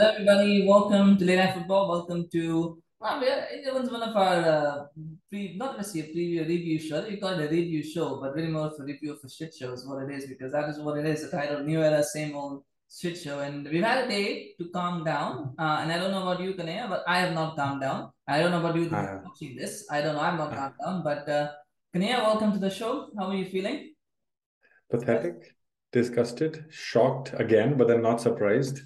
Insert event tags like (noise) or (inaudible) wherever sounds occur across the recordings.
Hello, everybody. Welcome to Late Night Football. Welcome to well, it was one of our uh, pre, not necessarily a preview review show. We call it a review show, but really more of a review of a shit show is what it is because that is what it is. The title, New Era, same old shit show. And we've had a day to calm down. Uh, and I don't know about you, Knayha, but I have not calmed down. I don't know about you watching this. I don't know. I'm not calmed down. But uh, Knayha, welcome to the show. How are you feeling? Pathetic, disgusted, shocked again, but then not surprised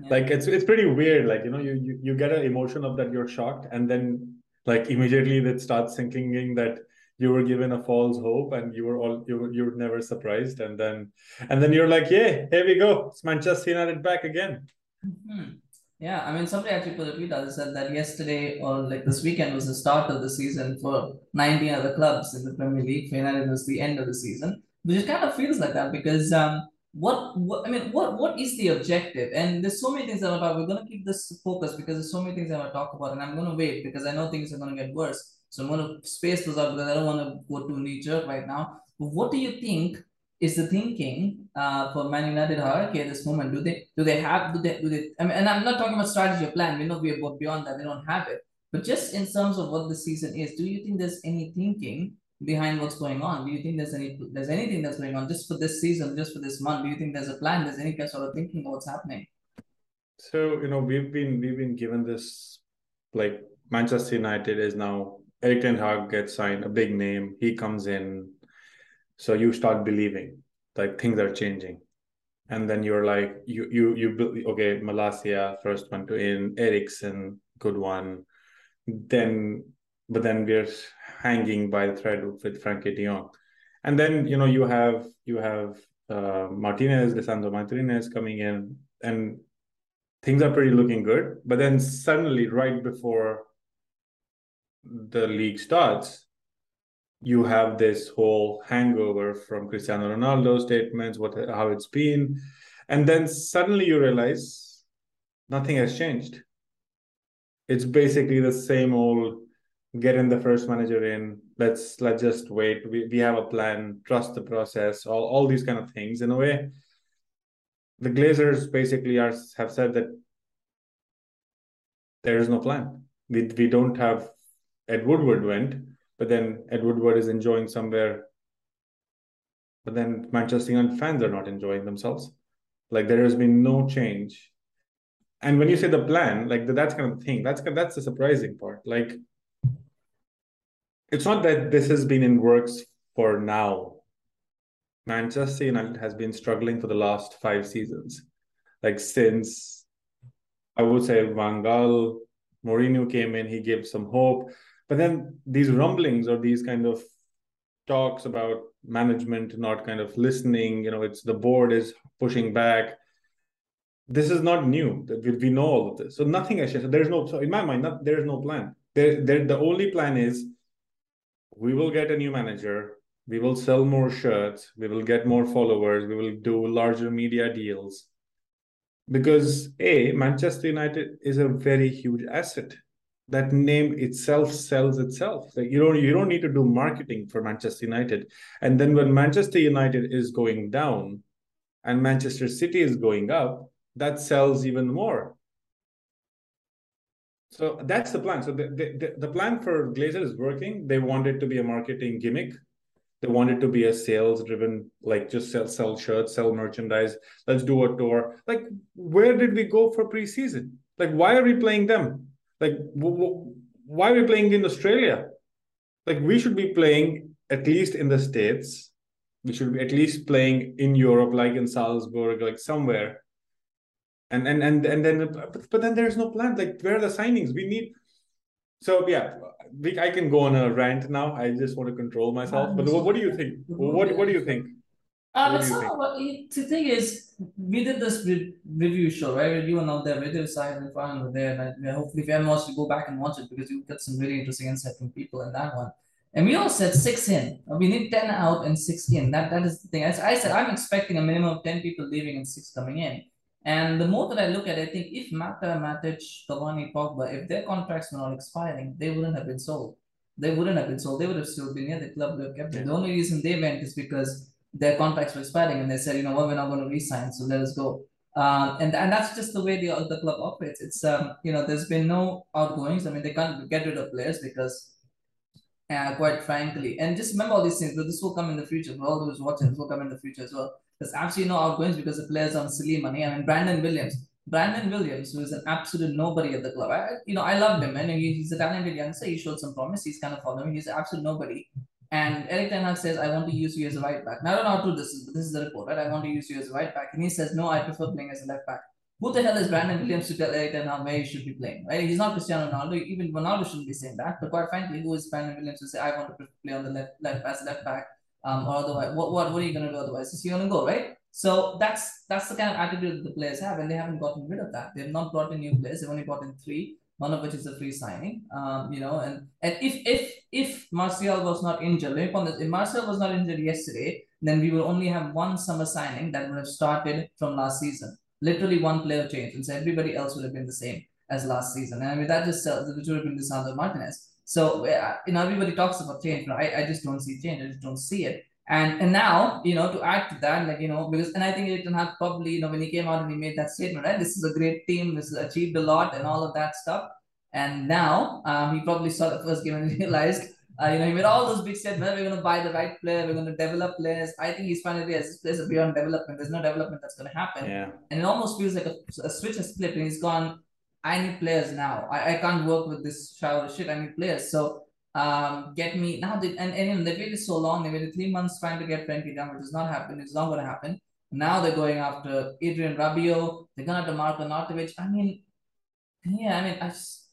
yeah. like it's it's pretty weird like you know you, you you get an emotion of that you're shocked and then like immediately that starts thinking that you were given a false hope and you were all you were, you were never surprised and then and then you're like yeah here we go it's manchester united back again mm-hmm. yeah i mean somebody actually put a tweet out that said that yesterday or like this weekend was the start of the season for 19 other clubs in the premier league for united was the end of the season which kind of feels like that because um what, what I mean, what what is the objective? And there's so many things I'm about. We're gonna keep this focus because there's so many things I want to talk about, and I'm gonna wait because I know things are gonna get worse. So I'm gonna space those out because I don't want to go too knee jerk right now. But what do you think is the thinking uh, for Man United hierarchy at this moment? Do they do they have do they do they? I mean, and I'm not talking about strategy or plan. We know we are beyond that. They don't have it. But just in terms of what the season is, do you think there's any thinking behind what's going on? Do you think there's any there's anything that's going on just for this season, just for this month? Do you think there's a plan? There's any kind sort of thinking of what's happening? So you know we've been we've been given this like Manchester United is now Erik Ten Hag gets signed, a big name. He comes in, so you start believing like things are changing, and then you're like you you you okay Malacia first one to in Eriksen good one, then but then we're hanging by the thread with Frenkie de Jong. And then, you know, you have you have uh, Martinez, Lisandro Martinez coming in, and things are pretty looking good. But then suddenly, right before the league starts, you have this whole hangover from Cristiano Ronaldo statements, what how it's been, and then suddenly you realize nothing has changed. It's basically the same old get in the first manager in. Let's let's just wait. We, we have a plan. Trust the process. All, all these kind of things. In a way the glazers basically are have said that there is no plan. We, we don't have ed woodward went but then ed woodward is enjoying somewhere but then manchester united fans are not enjoying themselves. Like there has been no change. And when you say the plan like that's kind of the thing. That's that's the surprising part. Like it's not that this has been in works for now. Manchester United has been struggling for the last five seasons. Like since I would say Van Gaal, Mourinho came in, he gave some hope. But then these rumblings or these kind of talks about management not kind of listening, you know, it's the board is pushing back. This is not new. We, know all of this. So nothing has changed. So there's no so in my mind, not, there is no plan. There, there the only plan is we will get a new manager. We will sell more shirts. We will get more followers. We will do larger media deals. Because a manchester united is a very huge asset. That name itself sells itself. Like you don't you don't need to do marketing for manchester united. And then when manchester united is going down and manchester city is going up that sells even more so that's the plan. So the, the, the plan for Glazer is working. They want it to be a marketing gimmick. They want it to be a sales driven, like just sell sell shirts, sell merchandise. Let's do a tour. Like, where did we go for preseason? Like, why are we playing them? Like, w- w- why are we playing in Australia? Like, we should be playing at least in the states. We should be at least playing in Europe, like in Salzburg, like somewhere and and and and then but, but then there's no plan like where are the signings we need so yeah we, i can go on a rant now i just want to control myself but what, what do you think what what do you think uh, but somehow, the thing is, we did this re- review show, right? You were not there, radio side and Fine were there. And hopefully, if anyone wants to go back and watch it, because you get some really interesting insight from people in that one. And we all said six in. We need 10 out and six in. That, that is the thing. As I said, I'm expecting a minimum of 10 people leaving and six coming in. And the more that I look at it, I think if Mata, Matic, Cavani, Pogba, if their contracts were not expiring, they wouldn't have been sold. They wouldn't have been sold. They would have still been here. The club would have kept them. The only reason they went is because their contracts were expiring and they said, you know what, we're not going to resign, so let us go. Um, and and that's just the way the the club operates. It's um you know there's been no outgoings. I mean they can't get rid of players because uh, quite frankly. And just remember all these things, but this will come in the future. For all those watching, this will come in the future as well. There's absolutely no outgoings because the players on silly money. I mean, Brandon Williams. Brandon Williams, who is an absolute nobody at the club. I, you know, I loved him, and he's a talented youngster. He showed some promise. He's kind of following. He's an absolute nobody. And Erik Ten Hag says, I want to use you as a right back. Now, I don't know how true this is, but this is the report, right? I want to use you as a right back. And he says, No, I prefer playing as a left back. Who the hell is Brandon Williams to tell Erik Ten Hag where he should be playing, right? He's not Cristiano Ronaldo. Even Ronaldo shouldn't be saying that. But quite frankly, who is Brandon Williams to say, I want to play on the left, left as left back? Um, or otherwise, what, what, what are you going to do otherwise? Is he going to go, right? So that's that's the kind of attitude that the players have, and they haven't gotten rid of that. They've not brought in new players. They've only brought in three one of which is a free signing. Um, you know, and and if if if Martial was not injured, let me point this: if Martial was not injured yesterday, then we will only have one summer signing that would have started from last season. Literally one player change, and so everybody else would have been the same as last season. And I mean that just tells which would have been Lisandro Martinez. So uh, you know, everybody talks about change, but I, I just don't see change. I just don't see it. And and now, you know, to add to that, like, you know, because and I think Ten Hag probably, you know, when he came out and he made that statement, right? This is a great team, this has achieved a lot and all of that stuff. And now um, he probably saw the first game and (laughs) realized, uh, you know, he made all those big statements, we're going to buy the right player, we're going to develop players. I think he's finally realized this players are beyond development. There's no development that's going to happen. Yeah. And it almost feels like a, a switch has flipped and he's gone, I need players now. I, I can't work with this shower shit. I need players. So um, get me now. They, and, and you know, they waited so long. They waited three months trying to get Frenkie down, which has not happened. It's not going to happen. Now they're going after Adrien Rabiot. They're going after Marko Arnautovic. I mean, yeah, I mean, I just,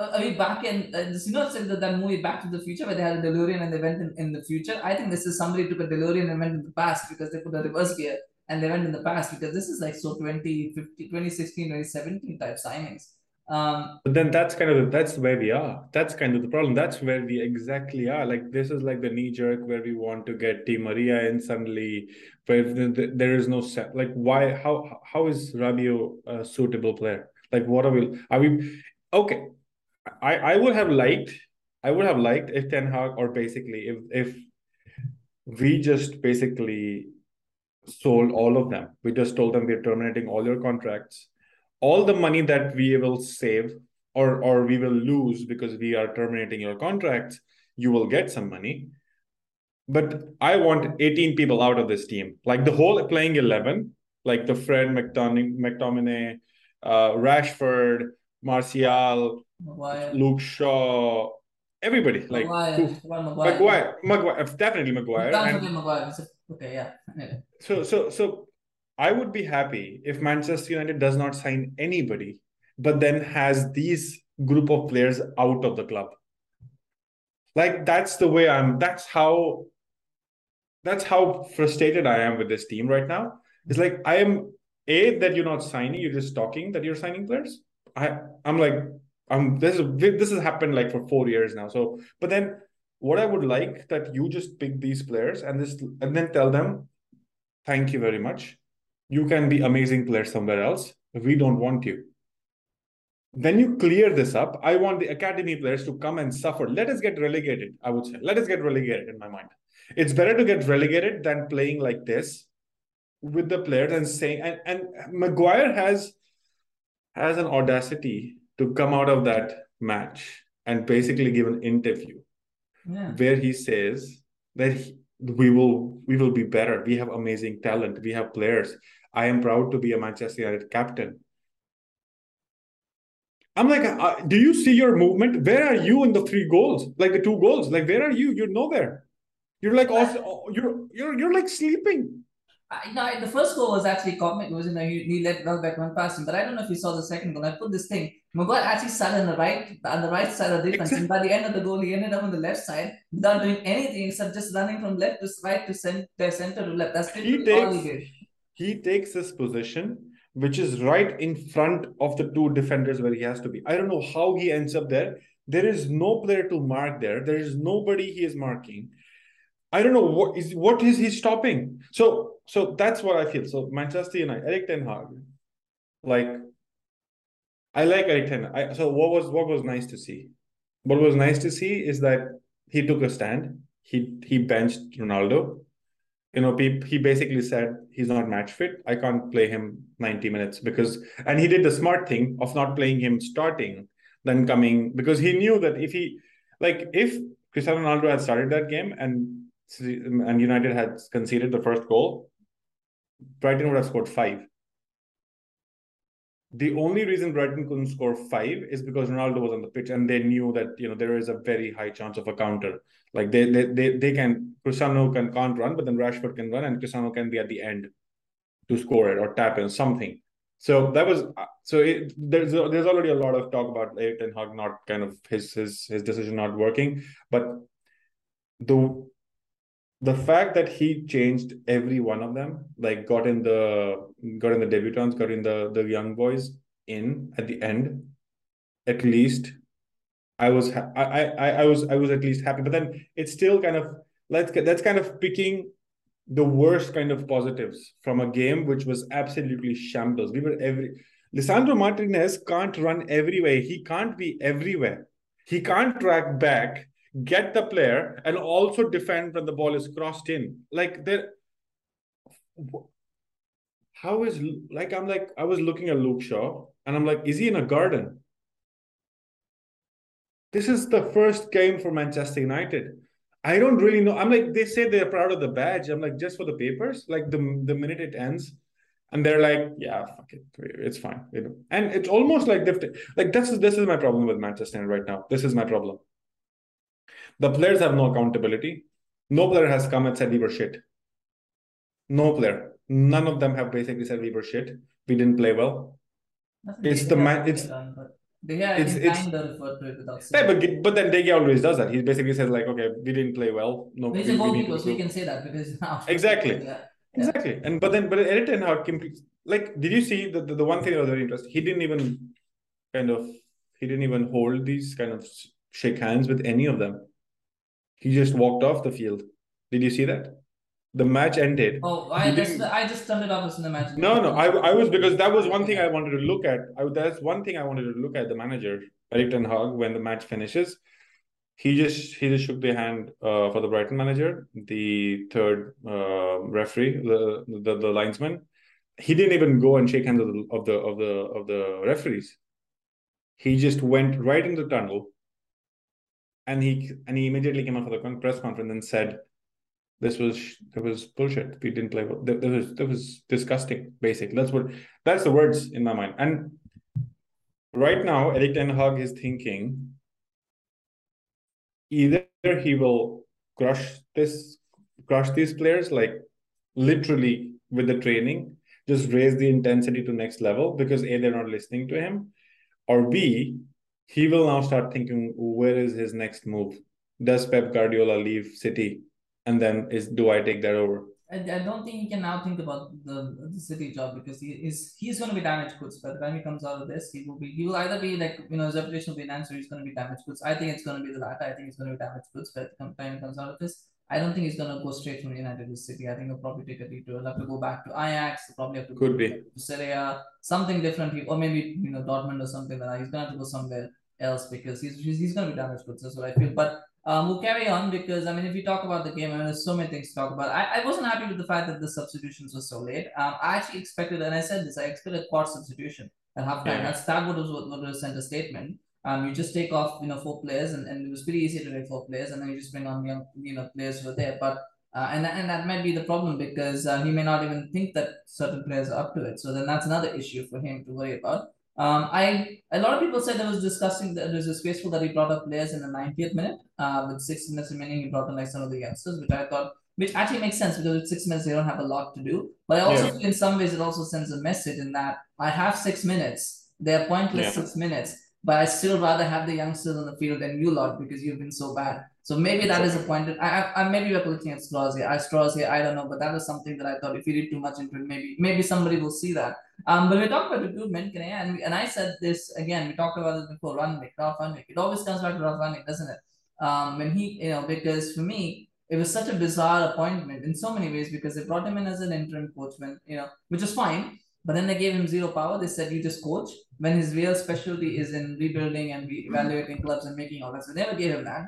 I mean, back in, uh, you know, that, that movie Back to the Future where they had a DeLorean and they went in, in the future. I think this is somebody took a DeLorean and went in the past because they put a reverse gear and they went in the past because this is like so 2015, 2016, 2017 type signings. Um, but then that's kind of that's where we are. That's kind of the problem. That's where we exactly are. Like this is like the knee jerk where we want to get Di Maria and suddenly, where there is no set. Like why? How how is Rabiot a suitable player? Like what are we? Are we okay? I I would have liked. I would have liked if Ten Hag or basically if if we just basically sold all of them. We just told them we're terminating all your contracts all the money that we will save or or we will lose because we are terminating your contracts you will get some money but i want 18 people out of this team like the whole playing 11 like the fred mctominay, McTominay uh, rashford martial Maguire. luke shaw everybody like Maguire. who, Maguire. Maguire, Maguire, definitely Maguire. Can't And- Maguire. Okay, yeah. So so so I would be happy if Manchester United does not sign anybody, but then has these group of players out of the club. Like that's the way I'm that's how that's how frustrated I am with this team right now. It's like I am a that you're not signing, you're just talking that you're signing players. I I'm like I'm this is this has happened like for four years now. So but then what I would like that you just pick these players and this and then tell them thank you very much. You can be amazing player somewhere else. We don't want you. Then you clear this up. I want the academy players to come and suffer. Let us get relegated i would say. Let us get relegated in my mind. It's better to get relegated than playing like this with the players and saying and, and maguire has has an audacity to come out of that match and basically give an interview Yeah. where he says that he, we will we will be better. We have amazing talent. We have players. I am proud to be a Manchester United captain. I'm like, uh, do you see your movement? Where are you in the three goals? Like the two goals? Like where are you? You're nowhere. You're like also you're you're you're like sleeping. I, no, the first goal was actually. It was in a he, he let Welbeck run past him, but I don't know if you saw the second goal. I put this thing. Maguire actually sat on the right on the right side of the defense, and by the end of the goal, he ended up on the left side without doing anything except just running from left to right to center, center to left. That's He literally all he takes did. he takes his position, which is right in front of the two defenders where he has to be. I don't know how he ends up there. There is no player to mark there. There is nobody he is marking. I don't know what is what is he stopping. So so that's what I feel. So Manchester United, Erik Ten Hag, like I like Erik Ten. I, so what was what was nice to see? What was nice to see is that he took a stand. He he benched Ronaldo. you know, he, he basically said he's not match fit. I can't play him 90 minutes because, and he did the smart thing of not playing him starting, then coming because he knew that if he, like, if Cristiano Ronaldo had started that game and and United had conceded the first goal, Brighton would have scored five. The only reason Brighton couldn't score five is because Ronaldo was on the pitch and they knew that you know there is a very high chance of a counter. Like they they they, they can Cristiano can can't run, but then Rashford can run and Cristiano can be at the end to score it or tap in something. So that was uh, so it, there's there's already a lot of talk about Ten Hag not kind of his his his decision not working, but the the fact that he changed every one of them, like got in the got in the debutants, got in the the young boys in at the end, at least I was I I I was I was at least happy. But then it's still kind of let's that's kind of picking the worst kind of positives from a game which was absolutely shambles. We were every Lisandro Martinez can't run everywhere. He can't be everywhere. He can't track back get the player, and also defend when the ball is crossed in. Like there, how is like I'm like I was looking at Luke Shaw, and I'm like, is he in a garden? This is the first game for Manchester United. I don't really know. I'm like, they say they're proud of the badge. I'm like, just for the papers. Like the the minute it ends, and they're like, yeah, fuck it, it's fine. You know? And it's almost like they've like this is this is my problem with Manchester United right now. This is my problem. The players have no accountability. No player has come and said we were shit. No player. None of them have basically said we were shit. We didn't play well. It's the man. It's. Done, but yeah, it's, it's kind to it. Yeah, but but then De Gea always does that. He basically says like, okay, we didn't play well. No, a goalkeeper, so we oh, can say that because (laughs) exactly, yeah. exactly. And but then but Erik Ten Hag like, did you see the, the the one thing that was very interesting? He didn't even kind of he didn't even hold these kind of shake hands with any of them. He just walked off the field. Did you see that? The match ended. Oh, I just I just turned it off as in the match. No, no, I, I was because that was one thing I wanted to look at. I, that's one thing I wanted to look at the manager Erik Ten Hag when the match finishes. He just he just shook the hand uh, for the Brighton manager, the third uh, referee, the, the the linesman. He didn't even go and shake hands of the of the of the of the referees. He just went right in the tunnel, and he and he immediately came out for the press conference and said, "This was that was bullshit. We didn't play. That, that was that was disgusting. Basically, that's what that's the words in my mind. And right now, Erik Ten Hag is thinking either he will crush this crush these players like literally with the training just raise the intensity to next level because a they're not listening to him or b he will now start thinking where is his next move does pep guardiola leave city and then is do i take that over I, I don't think he can now think about the, the city job because he is he's going to be damaged goods. But time he comes out of this, he will be he will either be like you know his reputation will be enhanced or he's going to be damaged goods. I think it's going to be the latter. I think it's going to be damaged goods. But the time he comes out of this, I don't think he's going to go straight from United to City. I think he'll probably take a detour. He'll have to go back to Ajax. He'll probably have to Could go be. to Serie A, something different, or maybe you know Dortmund or something like that. He's going to have to go somewhere else because he's he's, going to be done damaged goods. That's what I feel. But um, we'll carry on because I mean, if you talk about the game, I mean, there's so many things to talk about. I, I wasn't happy with the fact that the substitutions were so late. Um, I actually expected, and I said this, I expected a quad substitution at halftime. Yeah. That's that would have would have sent a statement. Um, you just take off, you know, four players, and, and it was pretty easy to take four players, and then you just bring on young, you know, players who are there. But uh, and and that might be the problem because uh, he may not even think that certain players are up to it. So then that's another issue for him to worry about. Um, I a lot of people said it was disgusting that it was disgraceful that he brought up players in the 90th minute. Uh, with six minutes remaining, he brought in like some of the youngsters, which I thought, which actually makes sense because with six minutes they don't have a lot to do. But I also yeah. in some ways it also sends a message in that I have six minutes. They're pointless yeah. six minutes, but I still rather have the youngsters on the field than you lot because you've been so bad. So maybe that is a point. That I, I, I maybe we're looking at straws here. I straws here. I don't know, but that was something that I thought if you read too much into it, maybe maybe somebody will see that. Um, but we talked about recruitment, and and I said this again. We talked about this before. Ralf Rangnick. It always comes back to Ralf Rangnick, doesn't it? Um, when he, you know, because for me, it was such a bizarre appointment in so many ways because they brought him in as an interim coachman, you know, which is fine. But then they gave him zero power. They said you just coach when his real specialty is in rebuilding and re- evaluating clubs and making all that. So they never gave him that.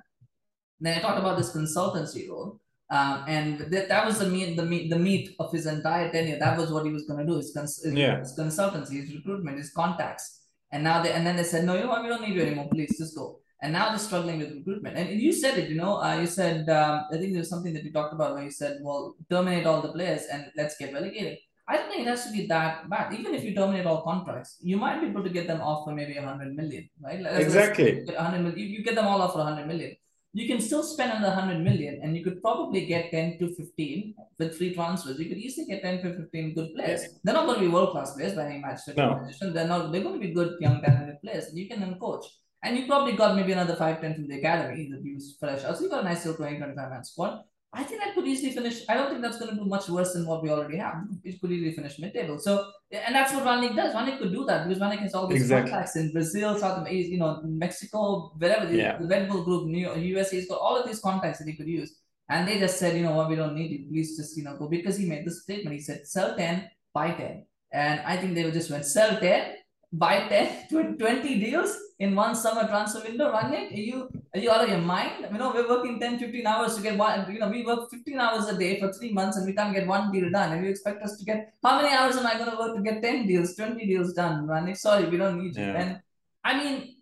And Then I talked about this consultancy role, Um, and that, that was the meat, the meat, the meat of his entire tenure. That was what he was going to do. His, cons- Yeah. his consultancy, his recruitment, his contacts. And now they, and then they said, no, you know what? We don't need you anymore. Please just go. And now they're struggling with recruitment. And you said it, you know, uh, you said, um, I think there was something that you talked about where you said, well, terminate all the players and let's get relegated. I don't think it has to be that bad. Even if you terminate all contracts, you might be able to get them off for maybe a hundred million, right? Let's Exactly. get 100 million. You, you get them all off for 100 million. You can still spend another 100 million and you could probably get 10 to 15 with free transfers. You could easily get 10 to 15 good players. They're not going to be world class players by any match. No. competition. They're not, they're going to be good, young, talented players. You can then coach. And you probably got maybe another 5 10 from the academy that you fresh out. So you got a nice little 20 25 man squad. I think that could easily finish. I don't think that's going to do much worse than what we already have. It could easily finish mid table. So, and that's what Rangnick does. Rangnick could do that because Rangnick has all these Exactly. contacts in Brazil, South America, you know, Mexico, wherever the, Yeah. the Red Bull Group, New York, USA, he's got all of these contacts that he could use. And they just said, you know what, we don't need you. Please just, you know, go because he made this statement. He said, sell 10, buy 10. And I think they just went sell 10, buy 10, tw- 20 deals in one summer transfer window. Rangnick, are you are you out of your mind? You know, we're working 10, 15 hours to get one, you know, we work 15 hours a day for three months and we can't get one deal done. And you expect us to get, how many hours am I going to work to get 10 deals, 20 deals done, man? Sorry, we don't need you. Yeah. And I mean,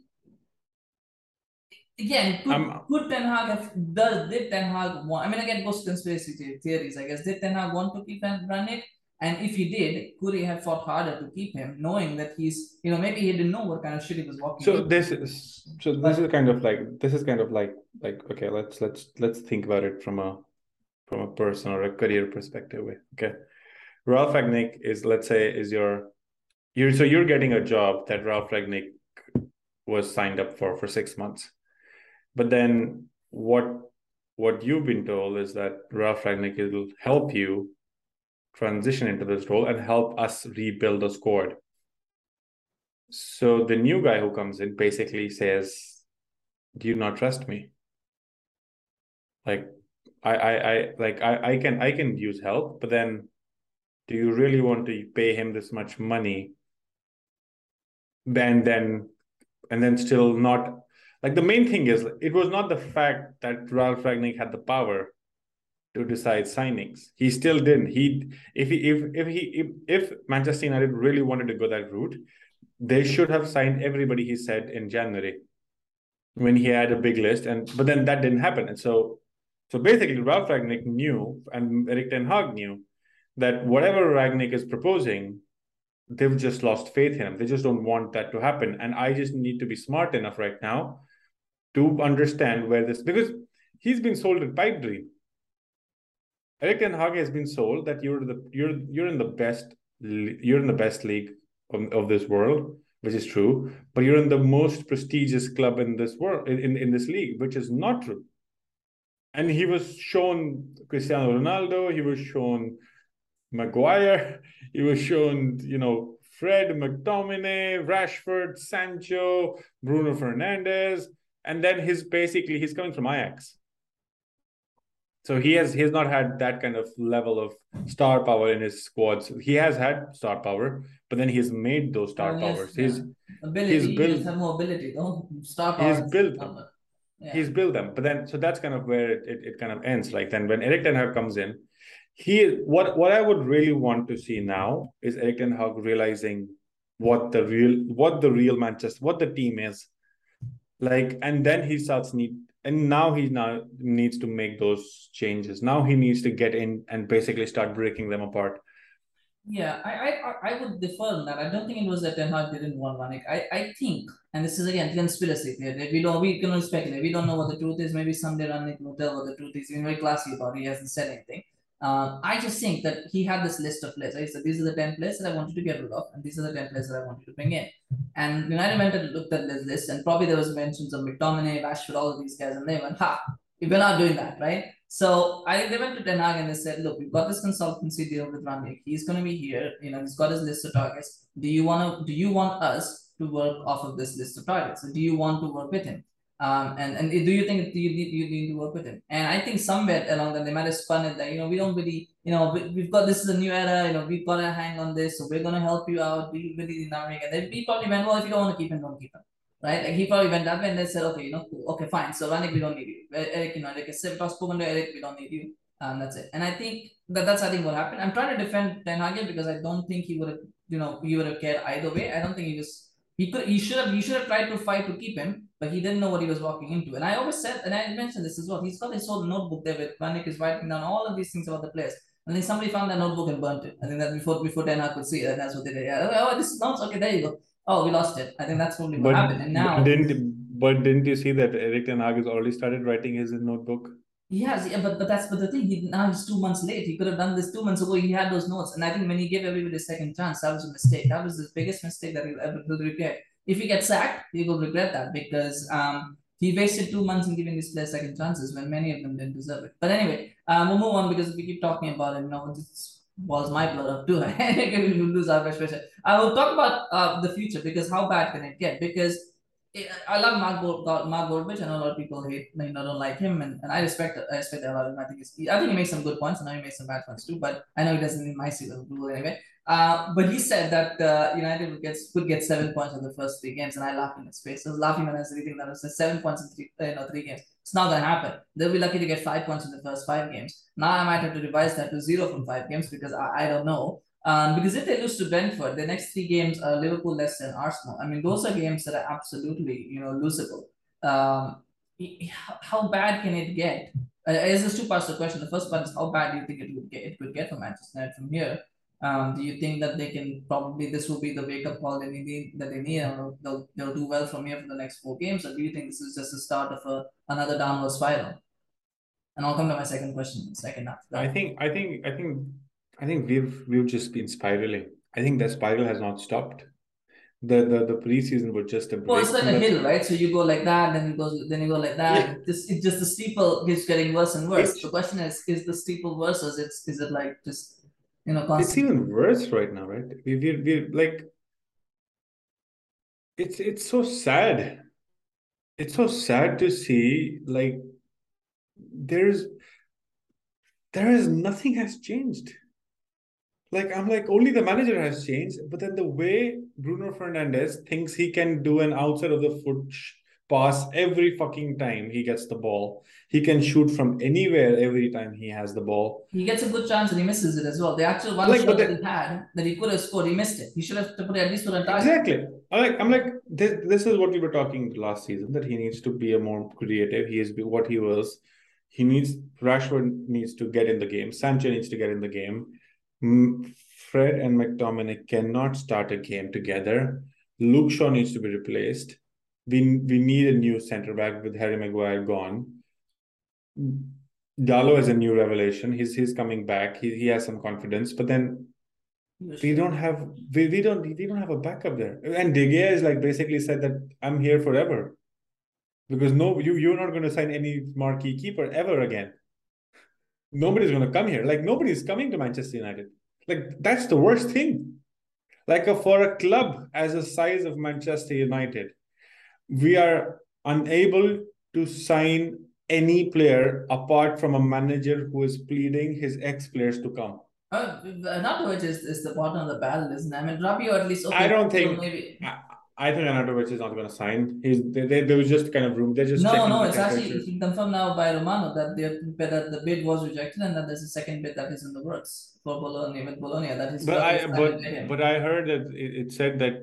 again, could, Ten Hag have, does, did Ten Hag want, I mean, again, goes to conspiracy theories, I guess. Did Ten Hag want to keep Rangnick? And if he did, could he have fought harder to keep him, knowing that he's, you know, maybe he didn't know what kind of shit he was walking So into. this is so this is kind of like this is kind of like like okay let's let's let's think about it from a from a person or a career perspective. Okay, Ralf Rangnick is let's say is your you're so you're getting a job that Ralf Rangnick was signed up for for six months, but then what what you've been told is that Ralf Rangnick will help you transition into this role and help us rebuild the squad. So the new guy who comes in basically says, "Do you not trust me? Like, I, I, I like I, I can I can use help, but then, do you really want to pay him this much money? Then then, and then still not like the main thing is it was not the fact that Ralf Rangnick had the power to decide signings. He still didn't. He if he if if he if, if Manchester United really wanted to go that route, they should have signed everybody he said in January when he had a big list and but then that didn't happen and so so basically Ralf Rangnick knew and Erik Ten Hag knew that whatever Rangnick is proposing they've just lost faith in him they just don't want that to happen and I just need to be smart enough right now to understand where this because he's been sold a pipe dream Erik Ten Hag has been sold that you're the you're you're in the best you're in the best league of, of this world, which is true, but you're in the most prestigious club in this world in, in this league, which is not true. And he was shown Cristiano Ronaldo, he was shown Maguire, (laughs) he was shown, you know, Fred, McTominay, Rashford, Sancho, Bruno Fernandes, and then he's basically he's coming from Ajax. So he has he has not had that kind of level of star power in his squads. He has had star power, but then he's made those star Oh, yes, powers. yeah. He's ability, he's built- have more ability, though. Star power. is built number. Yeah. he's built them. But then so that's kind of where it, it, it kind of ends. Like then when Erik Ten Hag comes in, he what what I would really want to see now is Erik Ten Hag realizing what the real what the real Manchester what the team is. Like and then he starts need and now he now needs to make those changes. Now he needs to get in and basically start breaking them apart. Yeah, I, I I- would defer on that. I don't think it was that Ten Hag didn't want Rangnick. I, I think, and this is again conspiracy theory. We don't we can only speculate. We don't know what the truth is. Maybe someday Rangnick will tell what the truth is. He's very classy about it. He hasn't said anything. Um, I just think that he had this list of players. He said these are the ten players that I wanted to get rid of, and these are the ten players that I wanted to bring in. And United went and looked at this list, and probably there was mentions of McTominay, Rashford, all of these guys, and they went, "Ha, if we're not doing that, right?" So I they went to Ten Hag and they said, "Look, we've got this consultancy deal with Rangnick. He's going to be here. You know, he's got his list of targets. Do you want to? Do you want us to work off of this list of targets? So do you want to work with him? Um, and and do you think you need you need to work with him? And I think somewhere along that they might have spun it that you know we don't really you know we, we've got this is a new era. You know we've got to hang on this, so we're to help you out. we really dynamic. And then we probably went, well, if you don't want to keep him, don't keep him right? Like he probably went that way and they said, okay, you know, okay, fine. So Rangnick, we don't need you. Eric, you know, like I said, I've spoken to Eric, we don't need you. Um, that's it. And I think that that's I think what happened. I'm trying to defend Ten Hag because I don't think he would have, you know, he would have cared either way. I don't think he was. He could. He should have. He should have tried to fight to keep him, but he didn't know what he was walking into. And I always said, and I mentioned this as well. He's got his whole notebook there with Rangnick is writing down all of these things about the players. And then somebody found that notebook and burnt it. I think that before before Ten could see it, that's what they did. Yeah. Oh, oh this is not okay. There you go. Oh, we lost it. I think that's probably what But, happened. And now but didn't but didn't you see that Eric Ten Hag has already started writing his notebook? Yes, yeah, but but that's but the thing. He now he's two months late. He could have done this two months ago. He had those notes, and I think when he gave everybody a second chance, that was a mistake. That was the biggest mistake that he'll ever will regret. If he gets sacked, he will regret that because um he wasted two months in giving these players second chances when many of them didn't deserve it. But anyway, um, we'll move on because we keep talking about it, you know, this was my blood up too. (laughs) we will lose our player. I will talk about uh, the future because how bad can it get? Because I love Mark, Gold, Mark Goldbridge. I know a lot of people hate, you know, don't like him, and, and I respect I respect that a lot. And I think it's, I think he makes some good points, and I know he makes some bad points too. But I know he doesn't need my seal of approval anyway. Uh, but he said that uh, United would get would get seven points in the first three games, and I laughed in his face. I was laughing when I was reading that. It was seven points in three, you know, three games. It's not gonna happen. They'll be lucky to get five points in the first five games. Now I might have to revise that to zero from five games because I, I don't know. Um, because if they lose to Brentford, the next three games are Liverpool, Leicester, and Arsenal. I mean, those are games that are absolutely, you know, losable. Um, how bad can it get? Uh, there's two parts to the question. The first part is how bad do you think it would get? It could get for Manchester United from here. Um, do you think that they can probably this will be the wake up call they need that they need they'll, they'll do well from here for the next four games, or do you think this is just the start of a another downward spiral? And I'll come to my second question second that. I think I think I think I think we've we've just been spiraling. I think that spiral has not stopped. The the the preseason was just a break. Well, it's like a hill, right? So you go like that, then it goes, then you go like that. Yeah. Just it just the steeple keeps getting worse and worse. It's- the question is, is the steeple worse, or is it is it like just you know It's even worse right now, right? We we we like it's it's so sad. It's so sad to see like there's there is nothing has changed. Like I'm like only the manager has changed, but then the way Bruno Fernandes thinks he can do an outside of the foot pass every fucking time he gets the ball. He can shoot from anywhere every time he has the ball. He gets a good chance and he misses it as well. The actual one Like, shot but that he had that he could have scored, he missed it. He should have put at least put a target. Exactly. I'm like, I'm like, this, this is what we were talking last season that he needs to be a more creative. He is what he was. He needs Rashford needs to get in the game. Sancho needs to get in the game. Fred and McTominay cannot start a game together. Luke Shaw needs to be replaced. We we need a new centre back with Harry Maguire gone. Dalot is a new revelation. He's he's coming back. He he has some confidence, but then we don't have we, we don't we don't have a backup there. And De Gea is like basically said that I'm here forever. Because no you you're not going to sign any marquee keeper ever again. Nobody's going to come here. Like nobody's coming to Manchester United. Like that's the worst thing. Like a, for a club as the size of Manchester United, we are unable to sign any player apart from a manager who is pleading his ex players to come. Uh, Arnautovic is, is the bottom of the barrel, isn't it? I mean, Rabiot at least. Okay, I don't so think- maybe. I think Arnautovic is not going to sign. He's they, they, there was just kind of room. They're just No, no, it's actually temperatures. it's been confirmed now by Romano that the that the bid was rejected and that there's a second bid that is in the works for Bologna with Bologna. That is. But I but signed but I heard that it, it said that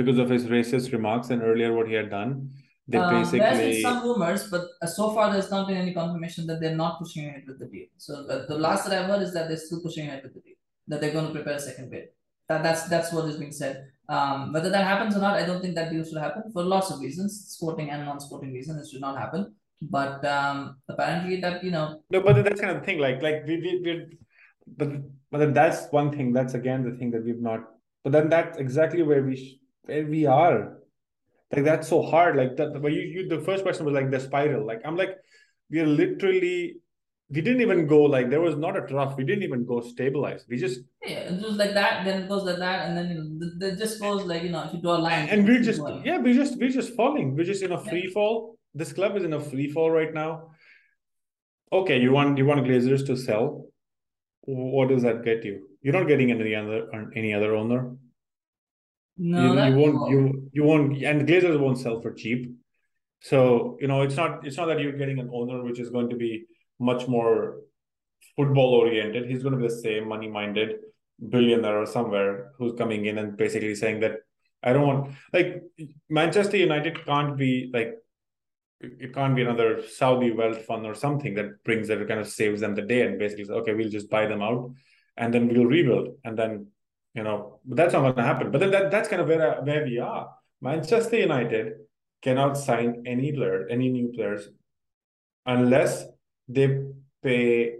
because of his racist remarks and earlier what he had done, they Um, there's been some rumors, but uh, so far there's not been any confirmation that they're not pushing ahead with the deal. So uh, the last that I've heard is that they're still pushing ahead with the deal. That they're going to prepare a second bid. That that's that's what is being said. Um, whether that happens or not, I don't think that deal should happen for lots of reasons, sporting and non-sporting reasons. It should not happen. But um, apparently that you know no, but that's kind of the thing. Like like we we we but but then that's one thing. That's again the thing that we've not. But then that's exactly where we sh- where we are. Like that's so hard. Like that. But you you the first question was like the spiral. Like I'm like we are literally. We didn't even go like there was not a trough. We didn't even go stabilized. We just Yeah, it was like that, then it goes like that, and then you know, th- th- it just goes like you know, if you draw a line, and we're just going. yeah we're just we're just falling we're just in a Yeah. free fall this club is in a free fall right now okay you want you want glazers to sell what does that get you you're not getting any other any other owner No, you, you won't you you won't and glazers won't sell for cheap so you know it's not it's not that you're getting an owner which is going to be much more football oriented. He's going to be the same money minded billionaire or somewhere who's coming in and basically saying that I don't want like Manchester United can't be like it can't be another Saudi wealth fund or something that brings that kind of saves them the day and basically says, okay, we'll just buy them out and then we'll rebuild and then you know but that's not going to happen. But then that, that's kind of where where we are. Manchester United cannot sign any player, any new players unless they pay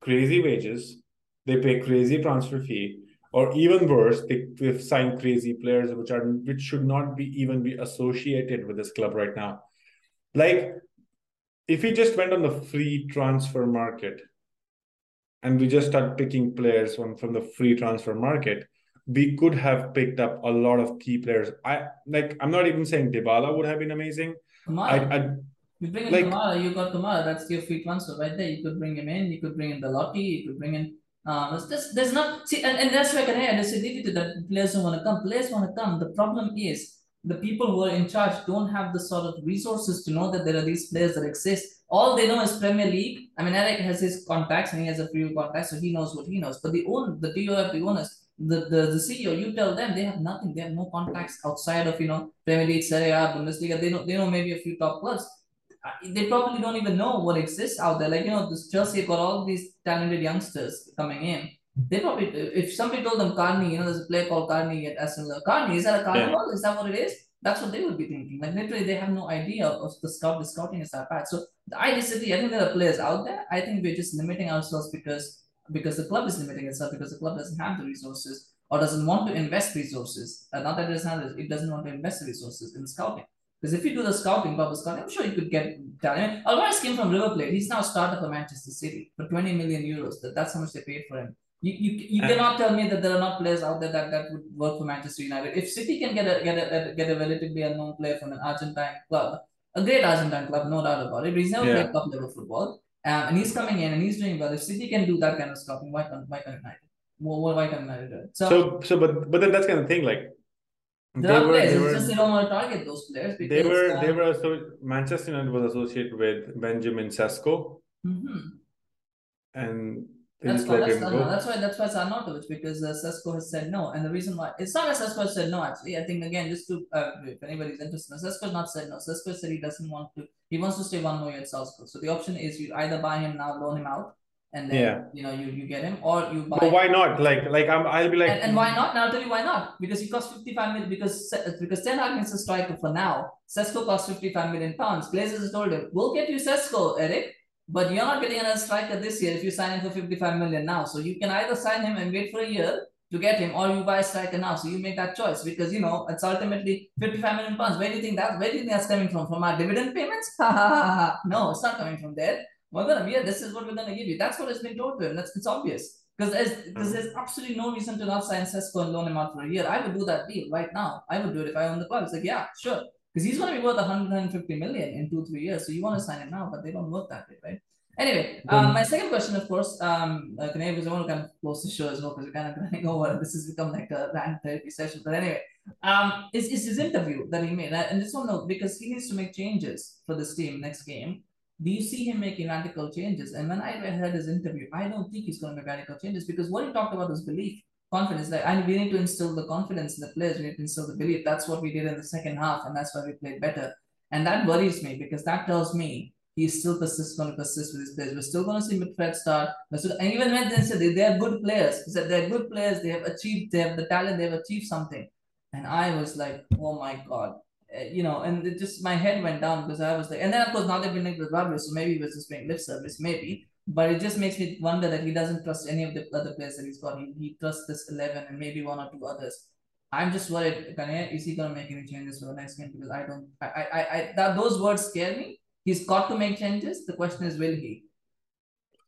crazy wages, they pay crazy transfer fee, or even worse, they, they've signed crazy players which are which should not be even be associated with this club right now. Like if we just went on the free transfer market and we just start picking players from, from the free transfer market, we could have picked up a lot of key players. I like I'm not even saying Dybala would have been amazing. I, I, you bring in like, Kamara, you got Kamara, that's your free transfer right there. You could bring him in, you could bring in the Lottie, you could bring in um, uh, there's, there's not see, and, and that's why I disagree with that players don't want to come. Players want to come. The problem is the people who are in charge don't have the sort of resources to know that there are these players that exist. All they know is Premier League. I mean, Eric has his contacts and he has a few contacts, so he knows what he knows. But the own the DOF, the owners, the, the, the CEO, you tell them they have nothing. They have no contacts outside of you know Premier League, Serie A, Bundesliga. They know they know maybe a few top clubs. They probably don't even know what exists out there. Like you know, this Chelsea got all these talented youngsters coming in they probably, if somebody told them Carney, you know, there's a player called Carney at Aston Villa. Carney, is that a carnival? Yeah. Is that what it is? That's what they would be thinking. Like literally, they have no idea of the scout. The scouting is that bad. So I disagree. I think there are players out there. I think we're just limiting ourselves because because the club is limiting itself because the club doesn't have the resources or doesn't want to invest resources. Uh, not that it doesn't have it, it doesn't want to invest the resources in scouting. Because if you do the scouting, proper scouting, I'm sure you could get talent. Alvarez came from River Plate. He's now a starter for Manchester City for 20 million euros. That, that's how much they paid for him. You, you, you cannot tell me that there are not players out there that, that would work for Manchester United. If City can get a get a get a relatively unknown player from an Argentine club, a great Argentine club, no doubt about it. But he's never yeah. played top level football, um, and he's coming in and he's doing well. If City can do that kind of scouting, why can't why can't United? Well, why can't United do it? So, so, so, but but then that's kind of thing. Like there are were, players. It's were, just they don't want to target those players. Because, they were um, they were also Manchester United was associated with Benjamin Sesko, mm-hmm. and that's why, that's, no, that's why that's why it's Arnautovic because uh, Sesko has said no, and the reason why it's not that Sesko has said no. Actually, I think again, just to uh, if anybody's interested, Sesko has not said no. Sesko said he doesn't want to. He wants to stay one more year at Salzburg. So the option is you either buy him now, loan him out, and then yeah. you know you you get him, or you buy. But why not? Like like I'm, I'll be like. And, and why not? Now I'll tell you why not. Because he costs fifty five million. Because because Ten Hag is a striker for now. Sesko costs fifty five million pounds. Glazers has told him, "We'll get you Sesko, Eric." But you're not getting another striker this year if you sign him for 55 million now. So you can either sign him and wait for a year to get him, or you buy a striker now. So you make that choice because you know it's ultimately 55 million pounds. Where do you think that where do you think that's coming from? From our dividend payments? (laughs) no, it's not coming from there. We're yeah, this is what we're gonna give you. That's what has been told to him. That's it's obvious. Because there's, because there's absolutely no reason to not sign Sesko and loan him out for a year. I would do that deal right now. I would do it if I own the club. It's like, yeah, sure because he's going to be worth 150 million in two three years. So you want to sign him now, but they don't work that way, right? Anyway, um, my second question, of course, um, uh, Kanay, because I want to kind of close the show as well, because we're kind of running (laughs) over. This has become like a rant therapy session. But anyway, um, is, is his interview that he made, and just want to know because he needs to make changes for this team next game. Do you see him making radical changes? And when I heard his interview, I don't think he's going to make radical changes because what he talked about was belief confidence. Like, and we need to instill the confidence in the players. We need to instill the belief. That's what we did in the second half, and that's why we played better. And that worries me because that tells me he's still persist, going to persist with his players. We're still going to see McFred start. Still, and even when they said they are good players, he said they're good players. They have achieved. They have the talent. They have achieved something. And I was like, oh my god. Uh, you know, and it just my head went down because I was like, and then of course now they've been linked with Rabiot, so maybe he was just paying lip service, maybe. But it just makes me wonder that he doesn't trust any of the other players that he's got. He, he trusts this 11 and maybe one or two others. I'm just worried, Knayha, is he going to make any changes for the next game? Because I don't, I, I, I, that those words scare me. He's got to make changes. The question is, will he?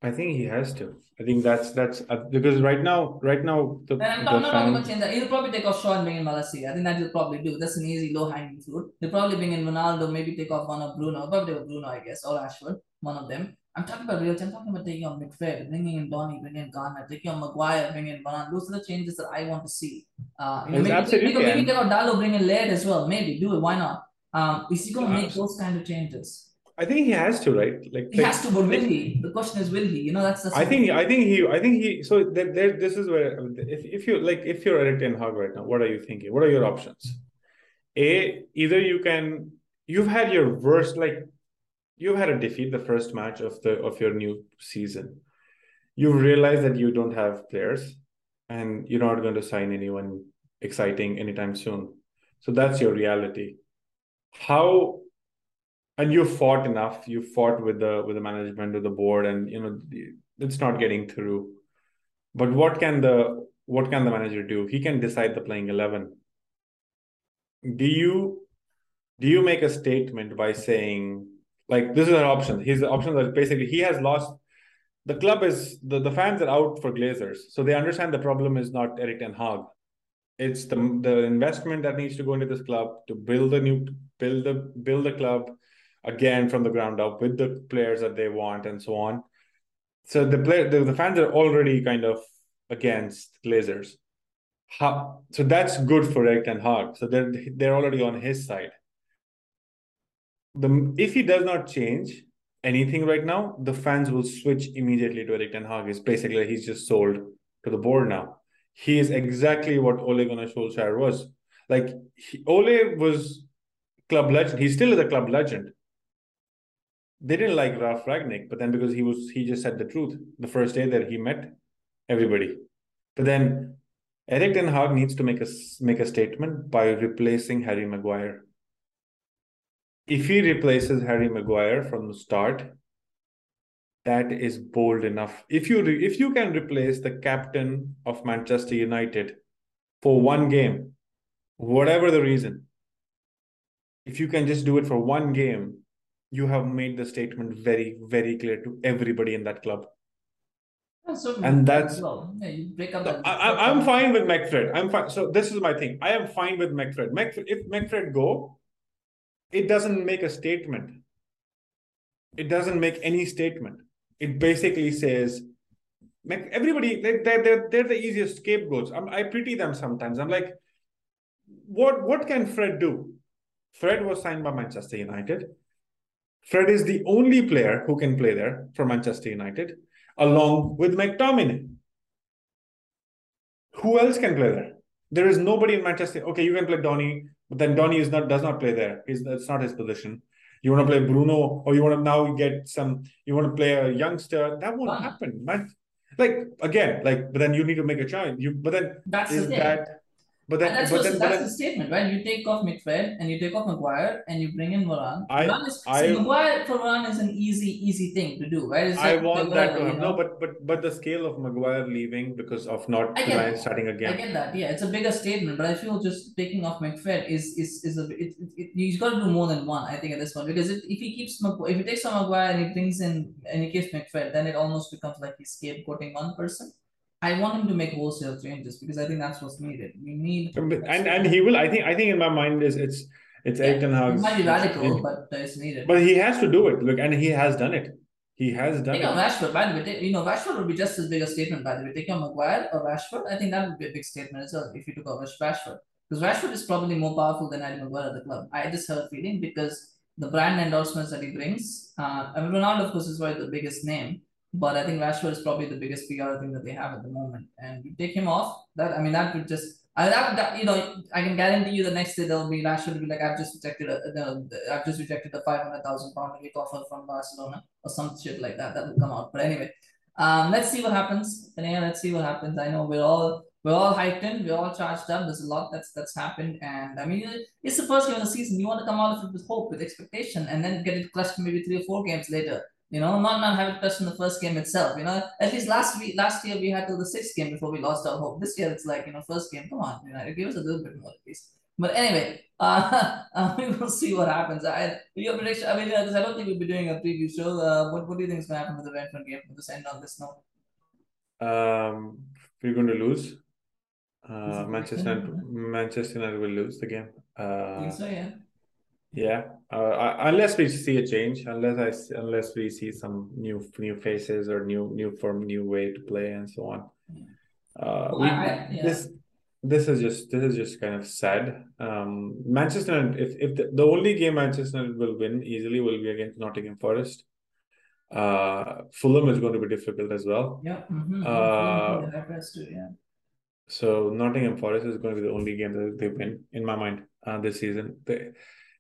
I think he has to. I think that's that's uh, because right now, right now, the, and I'm, the I'm not talking about change. He'll probably take off Shaw and bring in Malacia. I think that he'll probably do. That's an easy low hanging fruit. He'll probably bring in Ronaldo, maybe take off one of Bruno. Probably Bruno, I guess, or Rashford, one of them. I'm talking about real. I'm talking about taking on McFred, bringing in Donny, bringing in Garner, taking on Maguire, bringing in Varane. Those are the changes that I want to see. Uh, you know, maybe, absolutely maybe, maybe take out Dalot, bring in Laird as well. Maybe do it. Why not? Um, is he going to make those kind of changes? I think he has to, right? Like he like, has to, but will he? The question is, will he? You know, that's the. I think I think he I think he so there, there this is where if, if you like if you're Erik Ten Hag right now, what are you thinking? What are your options? A either you can you've had your worst like you've had a defeat the first match of the of your new season. You realize that you don't have players and you're not going to sign anyone exciting anytime soon. So that's your reality. How and you fought enough. You fought with the with the management with the board and you know it's not getting through. But what can the what can the manager do? He can decide the playing 11 do you do you make a statement by saying like this is an option. His option that basically he has lost. The club is the, the fans are out for Glazers so they understand the problem is not Erik Ten Hag. It's the the investment that needs to go into this club to build a new build the build the club again from the ground up with the players that they want and so on. So the player, the, the fans are already kind of against Glazers. So that's good for Erik Ten Hag. So they're they're already on his side. The if he does not change anything right now, the fans will switch immediately to Erik Ten Hag. Is basically he's just sold to the board now. He is exactly what Ole Gunnar Solskjaer was. Like he, Ole was club legend. He still is a club legend they didn't like Ralf Rangnick, but then because he was he just said the truth the first day that he met everybody. But then Erik Ten Hag needs to make a make a statement by replacing Harry Maguire. If he replaces Harry Maguire from the start, that is bold enough. If you re, if you can replace the captain of Manchester United for one game, whatever the reason, if you can just do it for one game, you have made the statement very, very clear to everybody in that club. So And that's- well, yeah, you break up that. I, I'm fine with McFred. I'm fine. So this is my thing. I am fine with McFred. McFred if McFred go, it doesn't make a statement. It doesn't make any statement. It basically says, Mc- everybody they- they're, they're, they're the easiest scapegoats. I'm, I pity them sometimes. I'm like, what what can Fred do? Fred was signed by Manchester United. Fred is the only player who can play there for Manchester United, along with McTominay. Who else can play there? There is nobody in Manchester. Okay, you can play Donny, but then Donny is not does not play there. He's that's not his position. You want to play Bruno, or you want to now get some. You want to play a youngster. That won't happen, man. Like again, like but then you need to make a choice. You but then That's the is thing. that. But then, that's, but then, but that's then, the statement, right? You take off McFred and you take off Maguire and you bring in Varane. I- Varane is, I- see, Maguire for Varane is an easy, easy thing to do, right? I want that to happen. No, but but but the scale of Maguire leaving because of not I get Ryan that. starting I get that, yeah. It's a bigger statement, but I feel just taking off McFred is is is a it, it, it, he's got to do more than one. I think at this point because if, if he keeps if he takes on Maguire and he brings in and he keeps McFred, then it almost becomes like he's scapegoating one person. I want him to make wholesale changes because I think that's what's needed. We need And and he will. I think. I think in my mind is it's it's Yeah, Erik Ten Hag's- might be radical, it- but it's needed. but he has to do it. Look, and he has done it. He has done Take it. Rashford, by the way. take- You know, Rashford would be just as big a statement, by the way. Take on Maguire or Rashford. I think that would be a big statement as well if you took over Rashford. Because Rashford is probably more powerful than Harry Maguire at the club. I just have a feeling because the brand endorsements that he brings. Uh, I mean, Ronaldo, of course, is probably the biggest name, but I think Rashford is probably the biggest PR thing that they have at the moment. And you take him off, that I mean, that would just. I that, that you know I can guarantee you the next day there'll be Rashford will be like I've just rejected a, the, the- I've just rejected a five hundred thousand pound offer from Barcelona or some shit like that that will come out. But anyway, um, let's see what happens. Knayha, let's see what happens. I know we're all we're all hyped in, we're all charged up. There's a lot that's that's happened, and I mean it's the first game of the season. You want to come out of it with hope, with expectation, and then get it crushed maybe three or four games later. You know, not not have it crushed in the first game itself. You know, at least last week, last year we had till the sixth game before we lost our hope. This year it's like you know, first game. Come on, you know, give us a little bit more at least. But anyway, (laughs) uh, uh, (laughs) we will see what happens. I your prediction. I mean, uh, 'cause I don't think we'll be doing a preview show. Uh, what what do you think is going to happen with the Brentford game? We'll just end on this note. Um, we're going to lose. Uh, Manchester Manchester United will lose the game. I Uh, think so, yeah. Yeah. Uh, unless we see a change, unless I unless we see some new new faces or new new form, new way to play and so on. Uh, we I- I- yeah. this this is just this is just kind of sad. Um, Manchester United, if if the, the only game Manchester United will win easily will be against Nottingham Forest. Uh, Fulham is going to be difficult as well. Yeah. Mm-hmm. Uh, too, yeah. So Nottingham Forest is going to be the only game that they win in my mind uh, this season. They,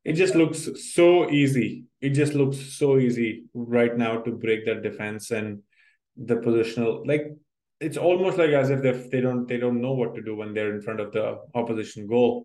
it just looks so easy. It just looks so easy right now to break that defense and the positional. Like it's almost like as if they they don't they don't know what to do when they're in front of the opposition goal.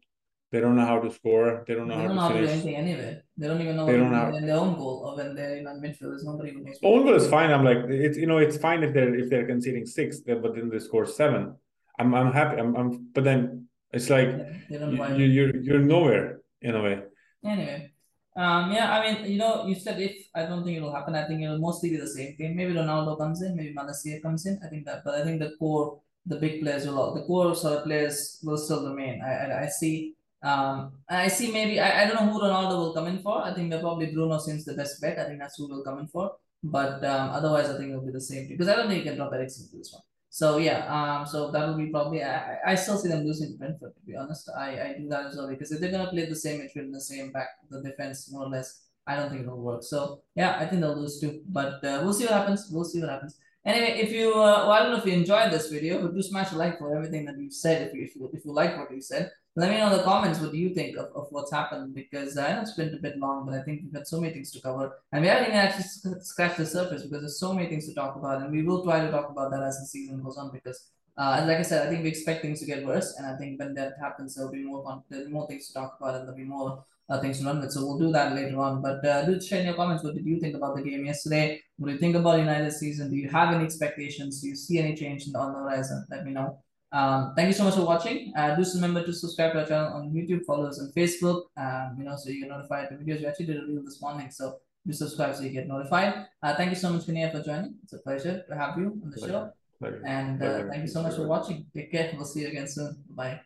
They don't know how to score. They don't know They how don't know to do finish. anything anyway. They don't even know They don't have- in their own goal or when they're in midfield. There's nobody who knows. Own goal is fine. I'm like it's you know it's fine if they're if they're conceding six, but then they score seven. I'm I'm happy. I'm, I'm but then it's like Yeah, know you, you you're you're nowhere in a way. Anyway, um, yeah, I mean, you know, you said if I don't think it'll happen. I think it'll mostly be the same thing. Maybe Ronaldo comes in, maybe Malacia comes in. I think that, but I think the core, the big players will, the core sort of players will still remain. I, I, I see. Um, I see. Maybe I, I don't know who Ronaldo will come in for. I think probably Bruno seems the best bet. I think that's who will come in for. But um, otherwise, I think it'll be the same because I don't think you can drop Eriksen to this one. So yeah, um, so that will be probably. I, I still see them losing Brentford. To be honest, I, I do that as well because if they're gonna play the same midfield, the same back, the defense more or less, I don't think it'll work. So yeah, I think they'll lose too. But uh, we'll see what happens. We'll see what happens. Anyway, if you, uh, well, I don't know if you enjoyed this video, but do smash a like for everything that you've said. If you, if you, if you like what you said, let me know in the comments what do you think of, of what's happened because I know it's been a bit long, but I think we've got so many things to cover and we haven't even actually scratched the surface because there's so many things to talk about and we will try to talk about that as the season goes on because uh, like I said, I think we expect things to get worse, and I think when that happens, there'll be more there'll be more things to talk about, and there'll be more uh, things to run with. So we'll do that later on. But uh, do share in your comments. What did you think about the game yesterday? What do you think about United season? Do you have any expectations? Do you see any change in the, on the horizon? Let me know. Um, thank you so much for watching. Uh, do remember to subscribe to our channel on YouTube, follow us on Facebook. Um, you know, so you get notified the videos. We actually did a reel this morning, so do subscribe so you get notified. Uh, thank you so much, Knayha, for joining. It's a pleasure to have you on the show. Pleasure. And uh, Pleasure. thank you so much for watching. Take care. We'll see you again soon. Bye.